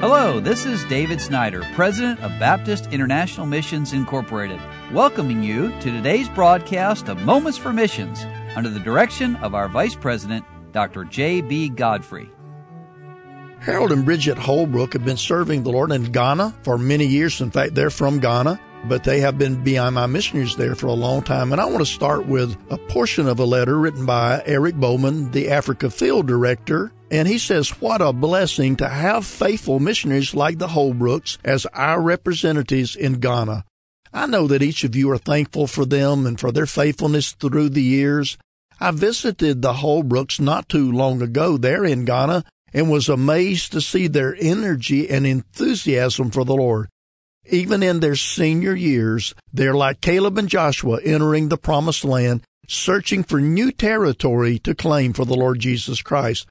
Hello, this is David Snyder, President of Baptist International Missions Incorporated, welcoming you to today's broadcast of Moments for Missions under the direction of our Vice President, Dr. J.B. Godfrey. Harold and Bridget Holbrook have been serving the Lord in Ghana for many years. In fact, they're from Ghana, but they have been BIMI missionaries there for a long time. And I want to start with a portion of a letter written by Eric Bowman, the Africa Field Director. And he says, What a blessing to have faithful missionaries like the Holbrooks as our representatives in Ghana. I know that each of you are thankful for them and for their faithfulness through the years. I visited the Holbrooks not too long ago there in Ghana and was amazed to see their energy and enthusiasm for the Lord. Even in their senior years, they're like Caleb and Joshua entering the promised land, searching for new territory to claim for the Lord Jesus Christ.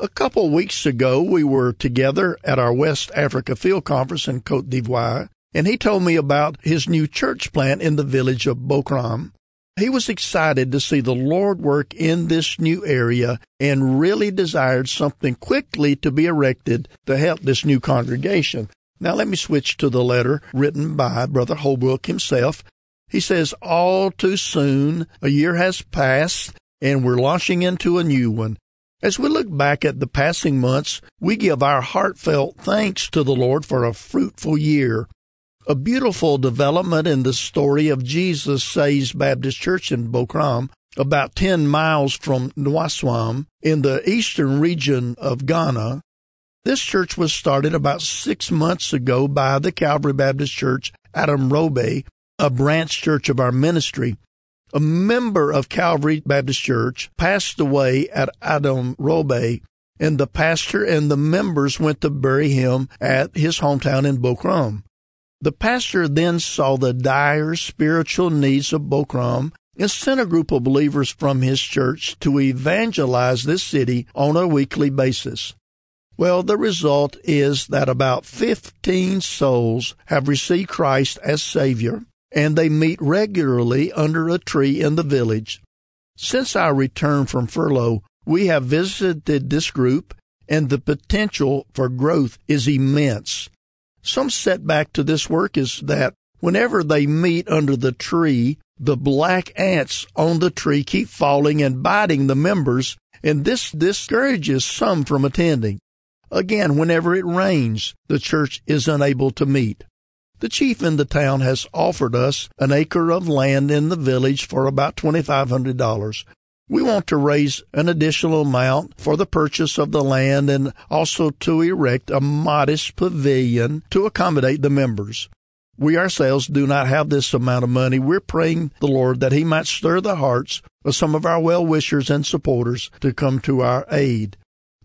A couple weeks ago, we were together at our West Africa Field Conference in Cote d'Ivoire, and he told me about his new church plant in the village of Bokram. He was excited to see the Lord work in this new area and really desired something quickly to be erected to help this new congregation. Now let me switch to the letter written by Brother Holbrook himself. He says, all too soon, a year has passed and we're launching into a new one. As we look back at the passing months, we give our heartfelt thanks to the Lord for a fruitful year a beautiful development in the story of Jesus Saves Baptist Church in Bokram, about 10 miles from Nsawam in the eastern region of Ghana. This church was started about six months ago by the Calvary Baptist Church, Adamorobe, a branch church of our ministry. A member of Calvary Baptist Church passed away at Adamorobe, and the pastor and the members went to bury him at his hometown in Bokram. The pastor then saw the dire spiritual needs of Bokram and sent a group of believers from his church to evangelize this city on a weekly basis. Well, the result is that about 15 souls have received Christ as Savior, and they meet regularly under a tree in the village. Since our return from furlough, we have visited this group, and the potential for growth is immense. Some setback to this work is that whenever they meet under the tree, the black ants on the tree keep falling and biting the members, and this discourages some from attending. Again, whenever it rains, the church is unable to meet. The chief in the town has offered us an acre of land in the village for about $2,500. We want to raise an additional amount for the purchase of the land and also to erect a modest pavilion to accommodate the members. We ourselves do not have this amount of money. We're praying the Lord that He might stir the hearts of some of our well wishers and supporters to come to our aid.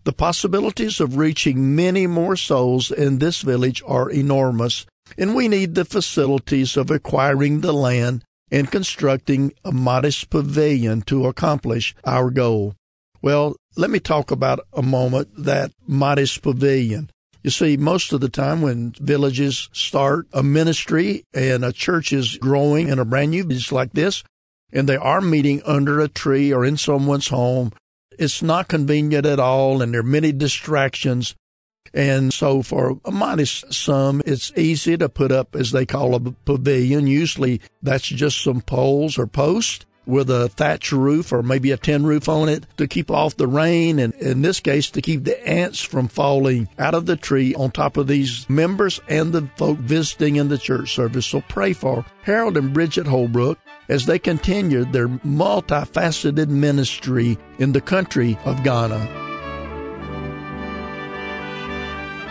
The possibilities of reaching many more souls in this village are enormous, and we need the facilities of acquiring the land and constructing a modest pavilion to accomplish our goal. Well, let me talk about a moment that modest pavilion. You see, most of the time when villages start a ministry and a church is growing in a brand new village like this, and they are meeting under a tree or in someone's home, it's not convenient at all and there are many distractions. And so for a modest sum, it's easy to put up, as they call a pavilion. Usually that's just some poles or posts with a thatch roof or maybe a tin roof on it to keep off the rain and in this case to keep the ants from falling out of the tree on top of these members and the folk visiting in the church service. So pray for Harold and Bridget Holbrook as they continue their multifaceted ministry in the country of Ghana.